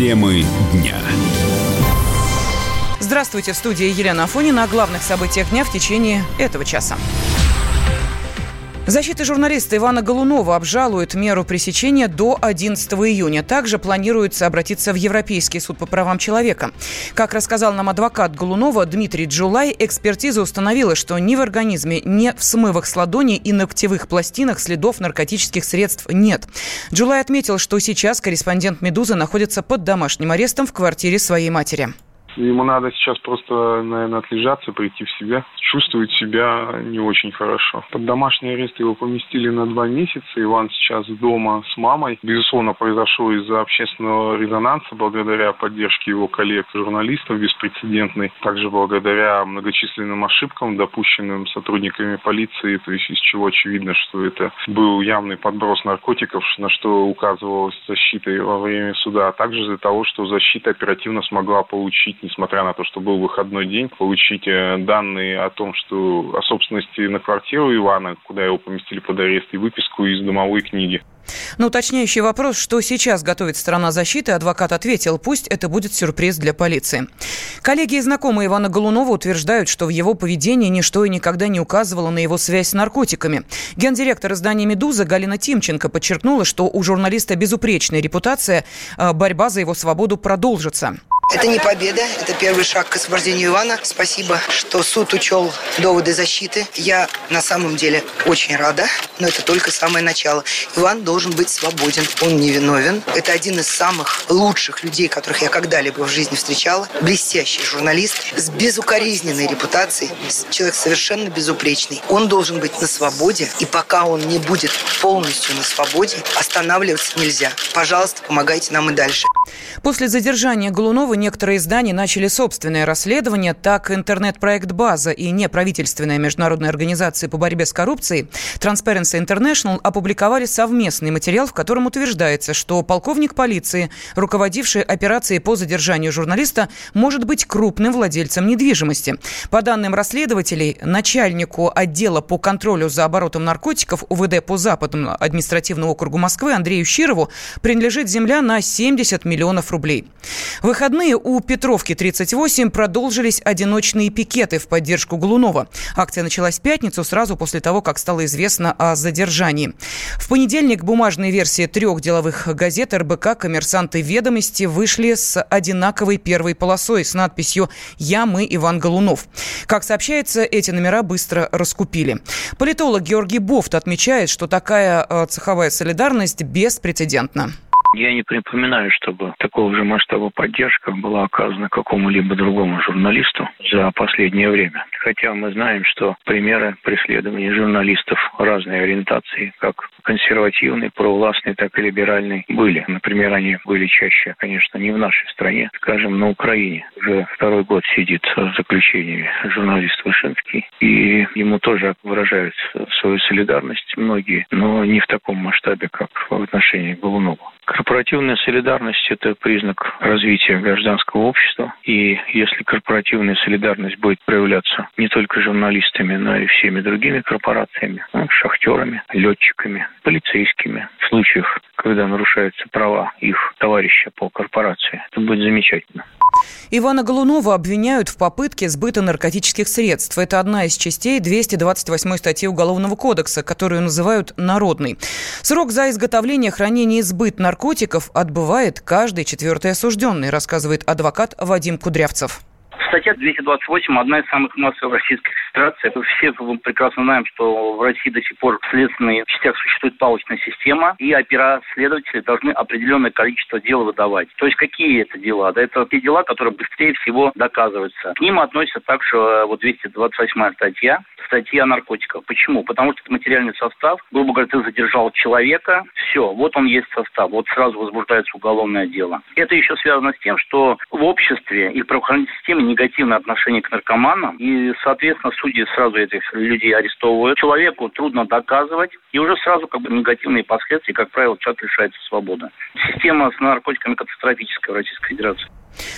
Темы дня. Здравствуйте, в студии Елена Афонина о главных событиях дня в течение этого часа. Защита журналиста Ивана Голунова обжалует меру пресечения до 11 июня. Также планируется обратиться в Европейский суд по правам человека. Как рассказал нам адвокат Голунова Дмитрий Джулай, экспертиза установила, что ни в организме, ни в смывах с ладони и ногтевых пластинах следов наркотических средств нет. Джулай отметил, что сейчас корреспондент «Медузы» находится под домашним арестом в квартире своей матери. Ему надо сейчас просто, наверное, отлежаться, прийти в себя. Чувствует себя не очень хорошо. Под домашний арест его поместили на два месяца. Иван сейчас дома с мамой. Безусловно, произошло из-за общественного резонанса, благодаря поддержке его коллег, журналистов беспрецедентной. Также благодаря многочисленным ошибкам, допущенным сотрудниками полиции, то есть из чего очевидно, что это был явный подброс наркотиков, на что указывалась защита во время суда, а также из-за того, что защита оперативно смогла получить несмотря на то, что был выходной день, получить э, данные о том, что о собственности на квартиру Ивана, куда его поместили под арест, и выписку из домовой книги. Но уточняющий вопрос, что сейчас готовит сторона защиты, адвокат ответил, пусть это будет сюрприз для полиции. Коллеги и знакомые Ивана Голунова утверждают, что в его поведении ничто и никогда не указывало на его связь с наркотиками. Гендиректор издания «Медуза» Галина Тимченко подчеркнула, что у журналиста безупречная репутация, а борьба за его свободу продолжится. Это не победа, это первый шаг к освобождению Ивана. Спасибо, что суд учел доводы защиты. Я на самом деле очень рада, но это только самое начало. Иван должен быть свободен, он невиновен. Это один из самых лучших людей, которых я когда-либо в жизни встречала. Блестящий журналист с безукоризненной репутацией, человек совершенно безупречный. Он должен быть на свободе, и пока он не будет полностью на свободе, останавливаться нельзя. Пожалуйста, помогайте нам и дальше. После задержания Голунова некоторые издания начали собственное расследование. Так, интернет-проект «База» и неправительственная международная организация по борьбе с коррупцией Transparency International опубликовали совместный материал, в котором утверждается, что полковник полиции, руководивший операцией по задержанию журналиста, может быть крупным владельцем недвижимости. По данным расследователей, начальнику отдела по контролю за оборотом наркотиков УВД по Западному административному округу Москвы Андрею Щирову принадлежит земля на 70 миллионов рублей. В выходные выходные у Петровки 38 продолжились одиночные пикеты в поддержку Голунова. Акция началась в пятницу, сразу после того, как стало известно о задержании. В понедельник бумажные версии трех деловых газет РБК «Коммерсант» и «Ведомости» вышли с одинаковой первой полосой с надписью «Я, мы, Иван Голунов». Как сообщается, эти номера быстро раскупили. Политолог Георгий Бофт отмечает, что такая э, цеховая солидарность беспрецедентна. Я не припоминаю, чтобы такого же масштаба поддержка была оказана какому-либо другому журналисту за последнее время. Хотя мы знаем, что примеры преследования журналистов разной ориентации, как консервативной, провластной, так и либеральной, были. Например, они были чаще, конечно, не в нашей стране, скажем, на Украине. Уже второй год сидит в заключении журналист Вышинский, и ему тоже выражают свою солидарность многие, но не в таком масштабе, как в отношении Голунова. Корпоративная солидарность – это признак развития гражданского общества. И если корпоративная солидарность будет проявляться не только журналистами, но и всеми другими корпорациями, ну, шахтерами, летчиками, полицейскими, в случаях, когда нарушаются права их товарища по корпорации, это будет замечательно. Ивана Голунова обвиняют в попытке сбыта наркотических средств. Это одна из частей 228 статьи Уголовного кодекса, которую называют «народной». Срок за изготовление, хранение и сбыт наркотиков отбывает каждый четвертый осужденный, рассказывает адвокат Вадим Кудрявцев. Статья 228 одна из самых массовых российских Федерации. Все прекрасно знаем, что в России до сих пор в следственных частях существует палочная система, и опера-следователи должны определенное количество дел выдавать. То есть какие это дела? Да это те дела, которые быстрее всего доказываются. К ним относится также э, вот 228 статья, статья о. Почему? Потому что это материальный состав. Грубо говоря, ты задержал человека, все, вот он есть состав, вот сразу возбуждается уголовное дело. Это еще связано с тем, что в обществе и в правоохранительной системе негативное отношение к наркоманам, и, соответственно, судьи сразу этих людей арестовывают. Человеку трудно доказывать, и уже сразу как бы негативные последствия, как правило, человек лишается свободы. Система с наркотиками катастрофическая в Российской Федерации.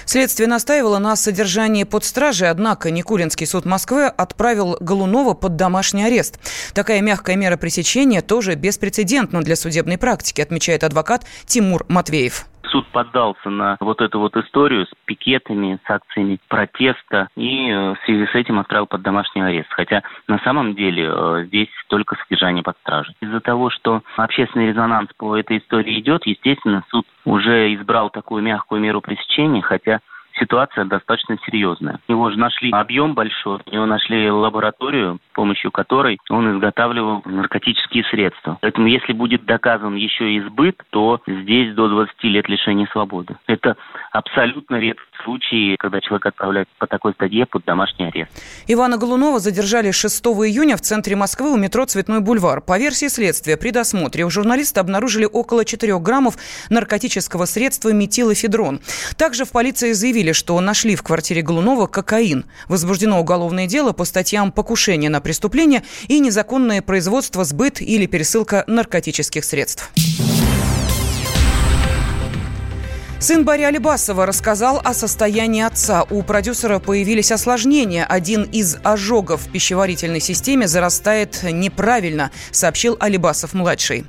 Следствие настаивало на содержании под стражей, однако Никулинский суд Москвы отправил Голунова под домашний арест. Такая мягкая мера пресечения тоже беспрецедентна для судебной практики, отмечает адвокат Тимур Матвеев суд поддался на вот эту вот историю с пикетами, с акциями протеста и э, в связи с этим отправил под домашний арест. Хотя на самом деле э, здесь только содержание под стражей. Из-за того, что общественный резонанс по этой истории идет, естественно, суд уже избрал такую мягкую меру пресечения, хотя ситуация достаточно серьезная. Его же нашли объем большой, его нашли лабораторию, с помощью которой он изготавливал наркотические средства. Поэтому если будет доказан еще и сбыт, то здесь до 20 лет лишения свободы. Это абсолютно редкий случай, когда человек отправляют по такой стадье под домашний арест. Ивана Голунова задержали 6 июня в центре Москвы у метро «Цветной бульвар». По версии следствия, при досмотре у журналиста обнаружили около 4 граммов наркотического средства метилофедрон. Также в полиции заявили, что нашли в квартире Голунова кокаин. Возбуждено уголовное дело по статьям покушения на преступление и незаконное производство, сбыт или пересылка наркотических средств. Сын Барри Алибасова рассказал о состоянии отца. У продюсера появились осложнения. Один из ожогов в пищеварительной системе зарастает неправильно, сообщил Алибасов-младший.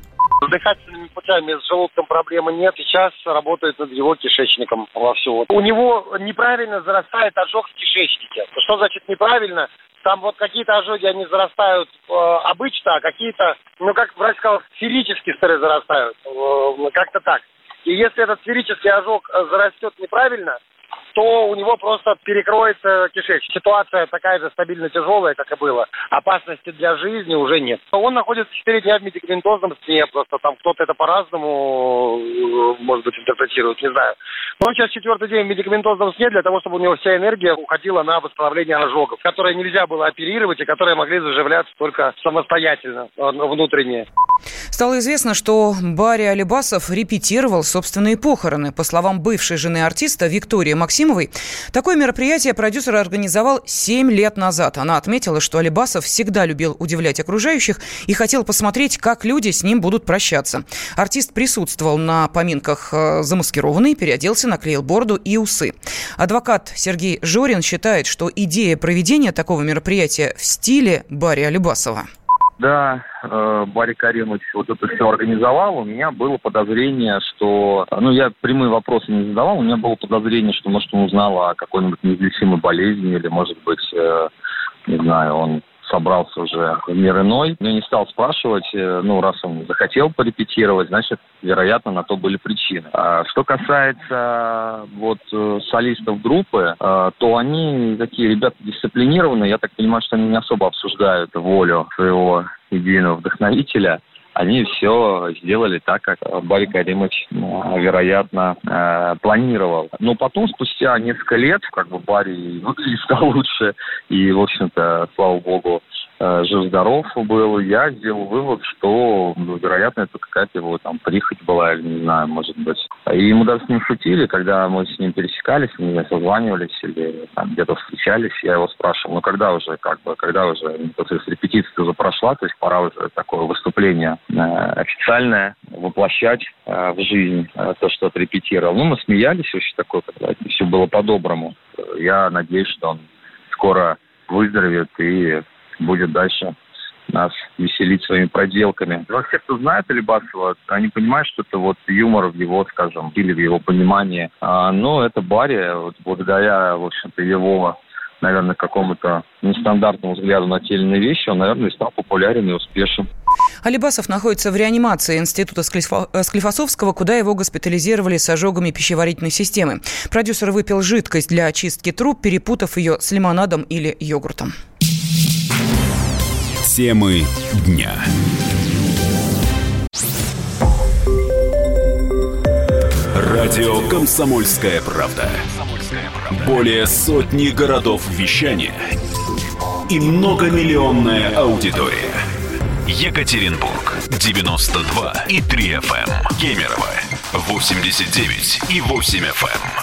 Дыхательными путями, с желудком проблемы нет. Сейчас работает над его кишечником вовсю. У него неправильно зарастает ожог в кишечнике. Что значит неправильно? Там вот какие-то ожоги, они зарастают э, обычно, а какие-то, ну, как врач сказал, сферически стали зарастают. Э, как-то так. И если этот сферический ожог э, зарастет неправильно, то у него просто перекроется кишечник. Ситуация такая же стабильно тяжелая, как и было. Опасности для жизни уже нет. Он находится 4 дня в медикаментозном сне, просто там кто-то это по-разному, э, может быть, интерпретирует, не знаю. Но он сейчас четвертый день в медикаментозном сне для того, чтобы у него вся энергия уходила на восстановление ожогов, которые нельзя было оперировать и которые могли заживляться только самостоятельно, внутренние. Стало известно, что Барри Алибасов репетировал собственные похороны. По словам бывшей жены артиста Виктории Максимовой, такое мероприятие продюсер организовал 7 лет назад. Она отметила, что Алибасов всегда любил удивлять окружающих и хотел посмотреть, как люди с ним будут прощаться. Артист присутствовал на поминках э, замаскированный, переоделся, наклеил бороду и усы. Адвокат Сергей Жорин считает, что идея проведения такого мероприятия в стиле Барри Алибасова – когда э, Барри Каримович вот это все организовал, у меня было подозрение, что... Ну, я прямые вопросы не задавал, у меня было подозрение, что, может, он узнал о какой-нибудь неизлечимой болезни, или, может быть, э, не знаю, он собрался уже в мир иной. Я не стал спрашивать, э, ну, раз он захотел порепетировать, значит, вероятно, на то были причины. А что касается вот э, солистов группы, э, то они такие ребята дисциплинированные. Я так понимаю, что они не особо обсуждают волю своего идейного вдохновителя они все сделали так, как Барри Каримович, вероятно, планировал. Но потом, спустя несколько лет, как бы Барри выглядит стал лучше, и, в общем-то, слава богу, Э, жив-здоров был, я сделал вывод, что, ну, вероятно, это какая-то его там прихоть была, или не знаю, может быть. И мы даже с ним шутили, когда мы с ним пересекались, мы созванивались или там где-то встречались, я его спрашивал, ну когда уже, как бы, когда уже, то есть репетиция уже прошла, то есть пора уже такое выступление э, официальное воплощать э, в жизнь э, то, что отрепетировал. Ну, мы смеялись очень такое, когда все было по-доброму. Я надеюсь, что он скоро выздоровеет и будет дальше нас веселить своими проделками. Но все, кто знает Алибасова, они понимают, что это вот юмор в его, скажем, или в его понимании. А, но это Барри, вот благодаря, в общем-то, его наверное, какому-то нестандартному взгляду на те или иные вещи, он, наверное, стал популярен и успешен. Алибасов находится в реанимации Института Склифосовского, куда его госпитализировали с ожогами пищеварительной системы. Продюсер выпил жидкость для очистки труб, перепутав ее с лимонадом или йогуртом. Темы дня. Радио «Комсомольская правда». Более сотни городов вещания и многомиллионная аудитория. Екатеринбург 92 и 3 FM. Эм. Кемерово 89 и 8 FM.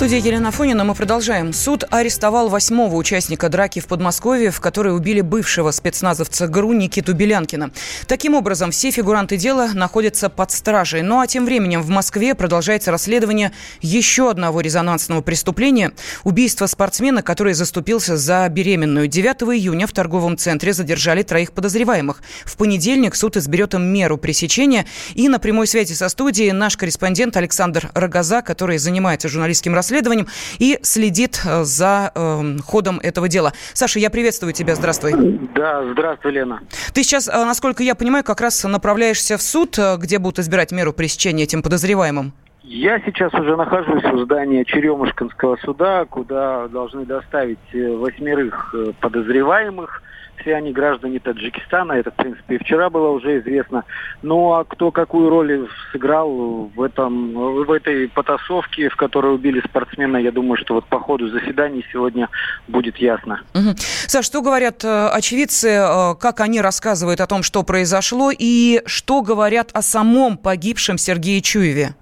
Студии Елена Фонина мы продолжаем. Суд арестовал восьмого участника драки в Подмосковье, в которой убили бывшего спецназовца ГРУ Никиту Белянкина. Таким образом, все фигуранты дела находятся под стражей. Ну а тем временем в Москве продолжается расследование еще одного резонансного преступления – убийства спортсмена, который заступился за беременную. 9 июня в торговом центре задержали троих подозреваемых. В понедельник суд изберет им меру пресечения. И на прямой связи со студией наш корреспондент Александр Рогоза, который занимается журналистским расследованием расследованием и следит э, за э, ходом этого дела. Саша, я приветствую тебя. Здравствуй. Да, здравствуй, Лена. Ты сейчас, э, насколько я понимаю, как раз направляешься в суд, э, где будут избирать меру пресечения этим подозреваемым. Я сейчас уже нахожусь в здании Черемушкинского суда, куда должны доставить восьмерых подозреваемых все они граждане Таджикистана, это, в принципе, и вчера было уже известно. Ну, а кто какую роль сыграл в, этом, в этой потасовке, в которой убили спортсмена, я думаю, что вот по ходу заседаний сегодня будет ясно. Угу. Саш, что говорят э, очевидцы, э, как они рассказывают о том, что произошло, и что говорят о самом погибшем Сергее Чуеве?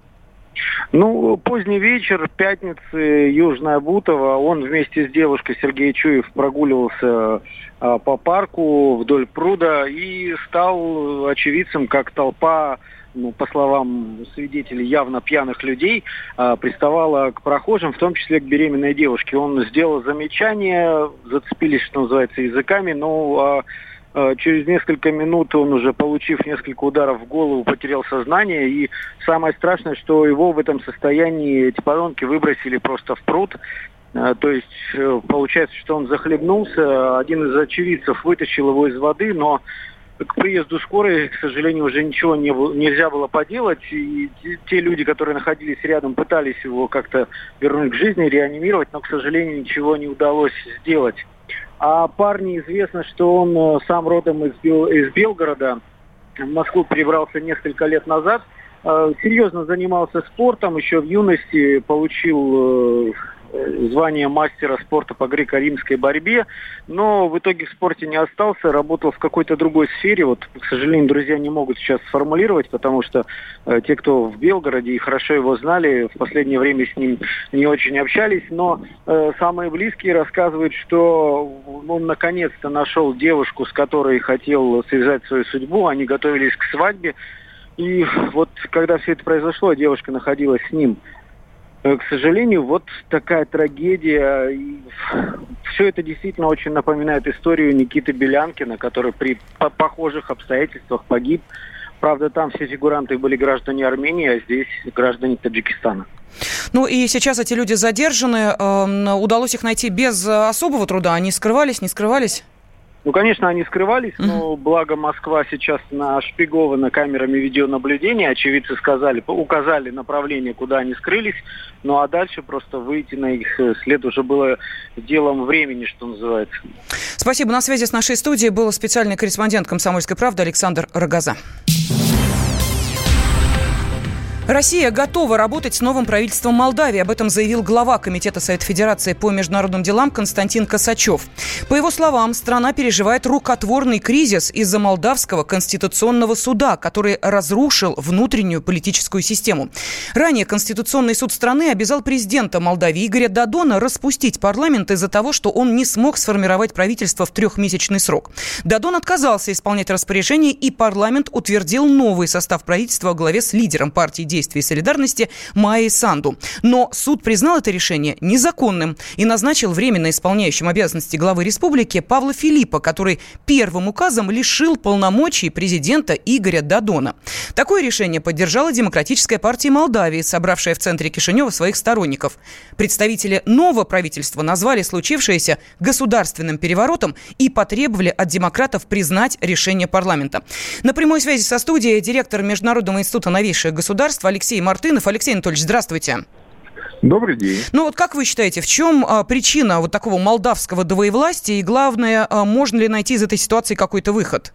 Ну, поздний вечер, пятницы, Южная Бутова. Он вместе с девушкой Сергей Чуев прогуливался а, по парку вдоль пруда и стал очевидцем, как толпа ну, по словам свидетелей, явно пьяных людей, э, приставала к прохожим, в том числе к беременной девушке. Он сделал замечание, зацепились, что называется, языками, но э, через несколько минут он уже, получив несколько ударов в голову, потерял сознание. И самое страшное, что его в этом состоянии эти подонки выбросили просто в пруд. А, то есть э, получается, что он захлебнулся. Один из очевидцев вытащил его из воды, но к приезду скорой, к сожалению, уже ничего не, нельзя было поделать. И те люди, которые находились рядом, пытались его как-то вернуть к жизни, реанимировать, но, к сожалению, ничего не удалось сделать. А парни известно, что он э, сам родом из, Бел, из Белгорода, в Москву перебрался несколько лет назад. Э, серьезно занимался спортом, еще в юности получил звание мастера спорта по греко-римской борьбе, но в итоге в спорте не остался, работал в какой-то другой сфере. Вот, к сожалению, друзья не могут сейчас сформулировать, потому что э, те, кто в Белгороде и хорошо его знали, в последнее время с ним не очень общались, но э, самые близкие рассказывают, что он наконец-то нашел девушку, с которой хотел связать свою судьбу, они готовились к свадьбе, и вот когда все это произошло, девушка находилась с ним. Э, к сожалению, вот такая трагедия. Все это действительно очень напоминает историю Никиты Белянкина, который при похожих обстоятельствах погиб. Правда, там все фигуранты были граждане Армении, а здесь граждане Таджикистана. Ну и сейчас эти люди задержаны. Эм, удалось их найти без особого труда. Они скрывались, не скрывались? Ну, конечно, они скрывались, но благо Москва сейчас нашпигована камерами видеонаблюдения. Очевидцы сказали, указали направление, куда они скрылись. Ну а дальше просто выйти на их след уже было делом времени, что называется. Спасибо. На связи с нашей студией был специальный корреспондент «Комсомольской правды» Александр Рогоза. Россия готова работать с новым правительством Молдавии. Об этом заявил глава Комитета Совета Федерации по международным делам Константин Косачев. По его словам, страна переживает рукотворный кризис из-за Молдавского конституционного суда, который разрушил внутреннюю политическую систему. Ранее Конституционный суд страны обязал президента Молдавии Игоря Дадона распустить парламент из-за того, что он не смог сформировать правительство в трехмесячный срок. Дадон отказался исполнять распоряжение, и парламент утвердил новый состав правительства во главе с лидером партии действий солидарности Майи Санду. Но суд признал это решение незаконным и назначил временно исполняющим обязанности главы республики Павла Филиппа, который первым указом лишил полномочий президента Игоря Дадона. Такое решение поддержала Демократическая партия Молдавии, собравшая в центре Кишинева своих сторонников. Представители нового правительства назвали случившееся государственным переворотом и потребовали от демократов признать решение парламента. На прямой связи со студией директор Международного института новейших государств Алексей Мартынов. Алексей Анатольевич, здравствуйте. Добрый день. Ну вот как вы считаете, в чем а, причина вот такого молдавского двоевластия и главное, а, можно ли найти из этой ситуации какой-то выход?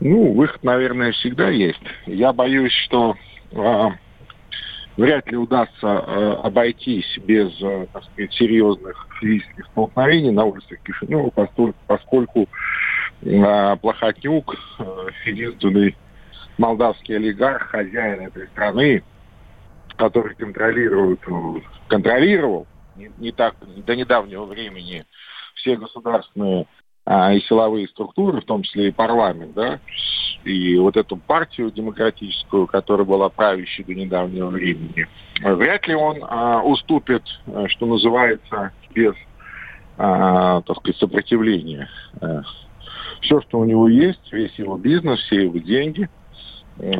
Ну, выход, наверное, всегда есть. Я боюсь, что а, вряд ли удастся а, обойтись без, а, так сказать, серьезных физических столкновений на улицах Кишинева, поскольку, поскольку а, Плохотнюк, а, единственный молдавский олигарх, хозяин этой страны, который контролирует, контролировал не, не так до недавнего времени все государственные а, и силовые структуры, в том числе и парламент, да, и вот эту партию демократическую, которая была правящей до недавнего времени, вряд ли он а, уступит, а, что называется, без, а, так сказать, сопротивления. А, все, что у него есть, весь его бизнес, все его деньги,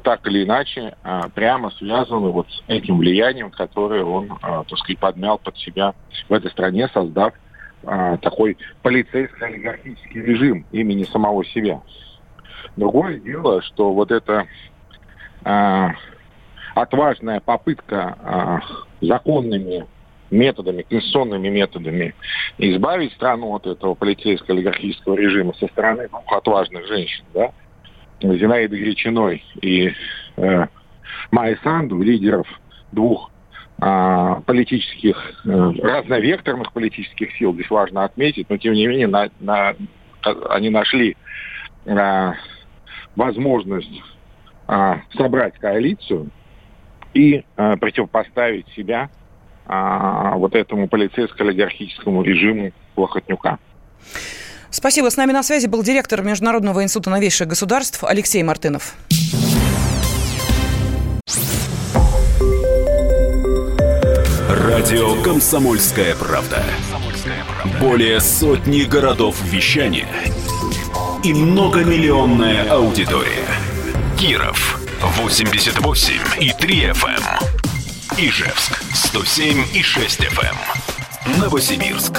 так или иначе, а, прямо связаны вот с этим влиянием, которое он, а, так сказать, подмял под себя в этой стране, создав а, такой полицейско-олигархический режим имени самого себя. Другое дело, что вот эта отважная попытка законными методами, конституционными методами избавить страну от этого полицейско-олигархического режима со стороны двух отважных женщин, да, Зинаиды Гречиной и э, Майи Санду, лидеров двух а, политических, э, разновекторных политических сил, здесь важно отметить, но тем не менее на, на, они нашли а, возможность а, собрать коалицию и а, противопоставить себя а, вот этому полицейско-олигархическому режиму Плохотнюка. Спасибо. С нами на связи был директор Международного института новейших государств Алексей Мартынов. Радио «Комсомольская правда». Более сотни городов вещания и многомиллионная аудитория. Киров 88 и 3 FM. Эм. Ижевск 107 и 6 FM. Эм. Новосибирск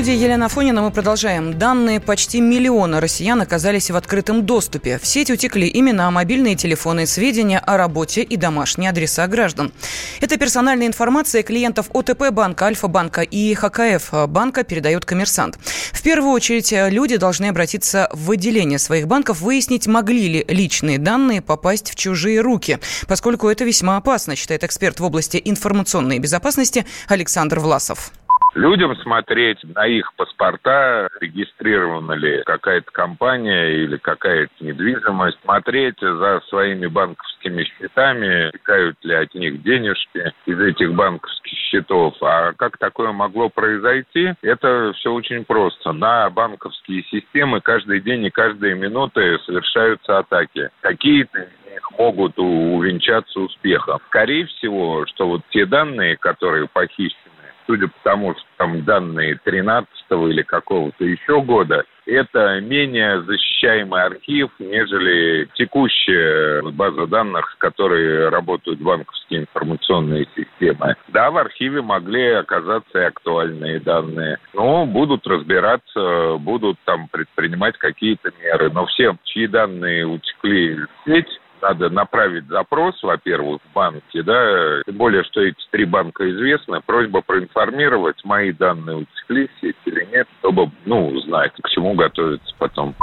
Студии Елена Фонина мы продолжаем. Данные почти миллиона россиян оказались в открытом доступе. В сеть утекли имена, мобильные телефоны, сведения о работе и домашние адреса граждан. Это персональная информация клиентов ОТП банка, Альфа-банка и ХКФ банка передает коммерсант. В первую очередь люди должны обратиться в отделение своих банков, выяснить, могли ли личные данные попасть в чужие руки, поскольку это весьма опасно, считает эксперт в области информационной безопасности Александр Власов людям смотреть на их паспорта, регистрирована ли какая-то компания или какая-то недвижимость, смотреть за своими банковскими счетами, текают ли от них денежки из этих банковских счетов. А как такое могло произойти? Это все очень просто. На банковские системы каждый день и каждые минуты совершаются атаки. Какие-то могут увенчаться успехом. Скорее всего, что вот те данные, которые похищены, судя по тому, что там данные 13 или какого-то еще года, это менее защищаемый архив, нежели текущая база данных, с которой работают банковские информационные системы. Да, в архиве могли оказаться и актуальные данные, но будут разбираться, будут там предпринимать какие-то меры. Но все, чьи данные утекли в сеть, надо направить запрос, во-первых, в банке, да, тем более, что эти три банка известны, просьба проинформировать, мои данные утекли, сеть или нет, чтобы, ну, знать, к чему готовиться потом.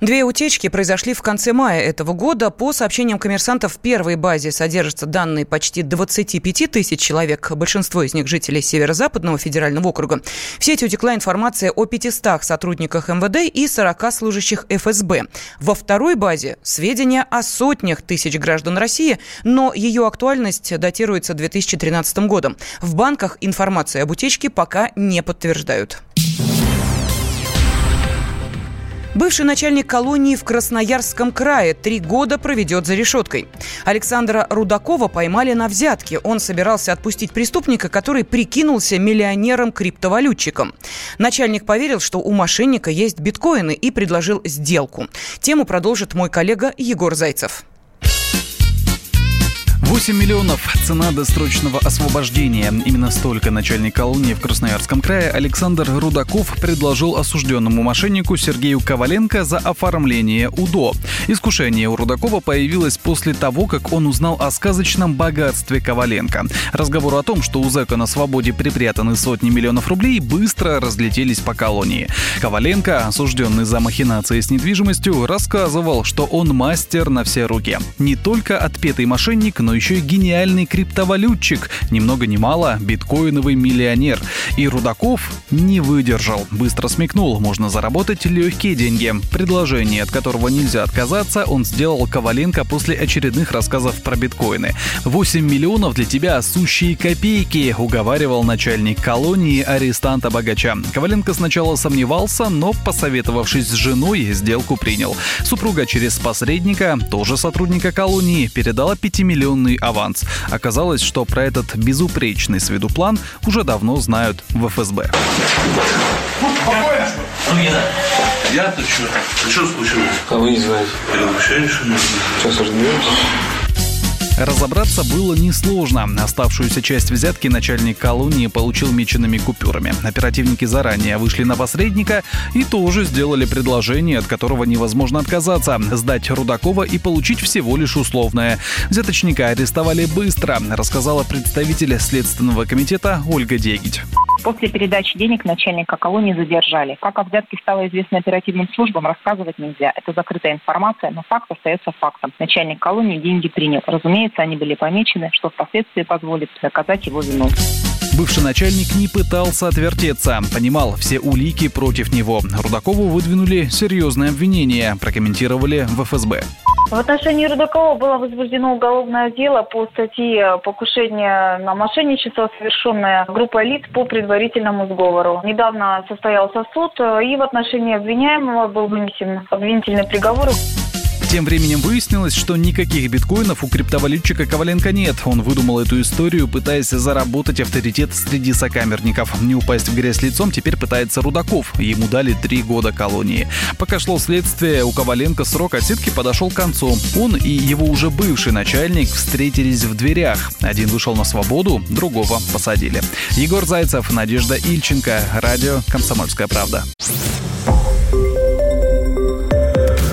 Две утечки произошли в конце мая этого года. По сообщениям коммерсантов, в первой базе содержатся данные почти 25 тысяч человек, большинство из них жителей Северо-Западного федерального округа. В сети утекла информация о 500 сотрудниках МВД и 40 служащих ФСБ. Во второй базе сведения о сотнях тысяч граждан России, но ее актуальность датируется 2013 годом. В банках информацию об утечке пока не подтверждают. Бывший начальник колонии в Красноярском крае три года проведет за решеткой. Александра Рудакова поймали на взятке. Он собирался отпустить преступника, который прикинулся миллионером-криптовалютчиком. Начальник поверил, что у мошенника есть биткоины и предложил сделку. Тему продолжит мой коллега Егор Зайцев. 8 миллионов цена досрочного освобождения. Именно столько начальник колонии в Красноярском крае Александр Рудаков предложил осужденному мошеннику Сергею Коваленко за оформление УДО. Искушение у Рудакова появилось после того, как он узнал о сказочном богатстве Коваленко. Разговор о том, что у зэка на свободе припрятаны сотни миллионов рублей, быстро разлетелись по колонии. Коваленко, осужденный за махинации с недвижимостью, рассказывал, что он мастер на все руки. Не только отпетый мошенник, но еще и гениальный криптовалютчик. Ни много ни мало биткоиновый миллионер. И Рудаков не выдержал. Быстро смекнул, можно заработать легкие деньги. Предложение, от которого нельзя отказаться, он сделал Коваленко после очередных рассказов про биткоины. 8 миллионов для тебя сущие копейки, уговаривал начальник колонии арестанта-богача. Коваленко сначала сомневался, но, посоветовавшись с женой, сделку принял. Супруга через посредника, тоже сотрудника колонии, передала 5-миллионный аванс. Оказалось, что про этот безупречный с виду план уже давно знают в ФСБ. Ну я. Я-то что? А что случилось? А вы не знаете. Переобщаешь? Сейчас разберемся. Разобраться было несложно. Оставшуюся часть взятки начальник колонии получил меченными купюрами. Оперативники заранее вышли на посредника и тоже сделали предложение, от которого невозможно отказаться – сдать Рудакова и получить всего лишь условное. Взяточника арестовали быстро, рассказала представитель Следственного комитета Ольга Дегить. После передачи денег начальника колонии задержали. Как о взятке стало известно оперативным службам, рассказывать нельзя. Это закрытая информация, но факт остается фактом. Начальник колонии деньги принял. Разумеется, они были помечены, что впоследствии позволит доказать его вину. Бывший начальник не пытался отвертеться, понимал все улики против него. Рудакову выдвинули серьезные обвинения, прокомментировали в ФСБ. В отношении Рудакова было возбуждено уголовное дело по статье «Покушение на мошенничество, совершенное группой лиц по предварительному сговору». Недавно состоялся суд, и в отношении обвиняемого был вынесен обвинительный приговор. Тем временем выяснилось, что никаких биткоинов у криптовалютчика Коваленко нет. Он выдумал эту историю, пытаясь заработать авторитет среди сокамерников. Не упасть в грязь лицом теперь пытается Рудаков. Ему дали три года колонии. Пока шло следствие, у Коваленко срок отсидки подошел к концу. Он и его уже бывший начальник встретились в дверях. Один вышел на свободу, другого посадили. Егор Зайцев, Надежда Ильченко, радио «Комсомольская правда».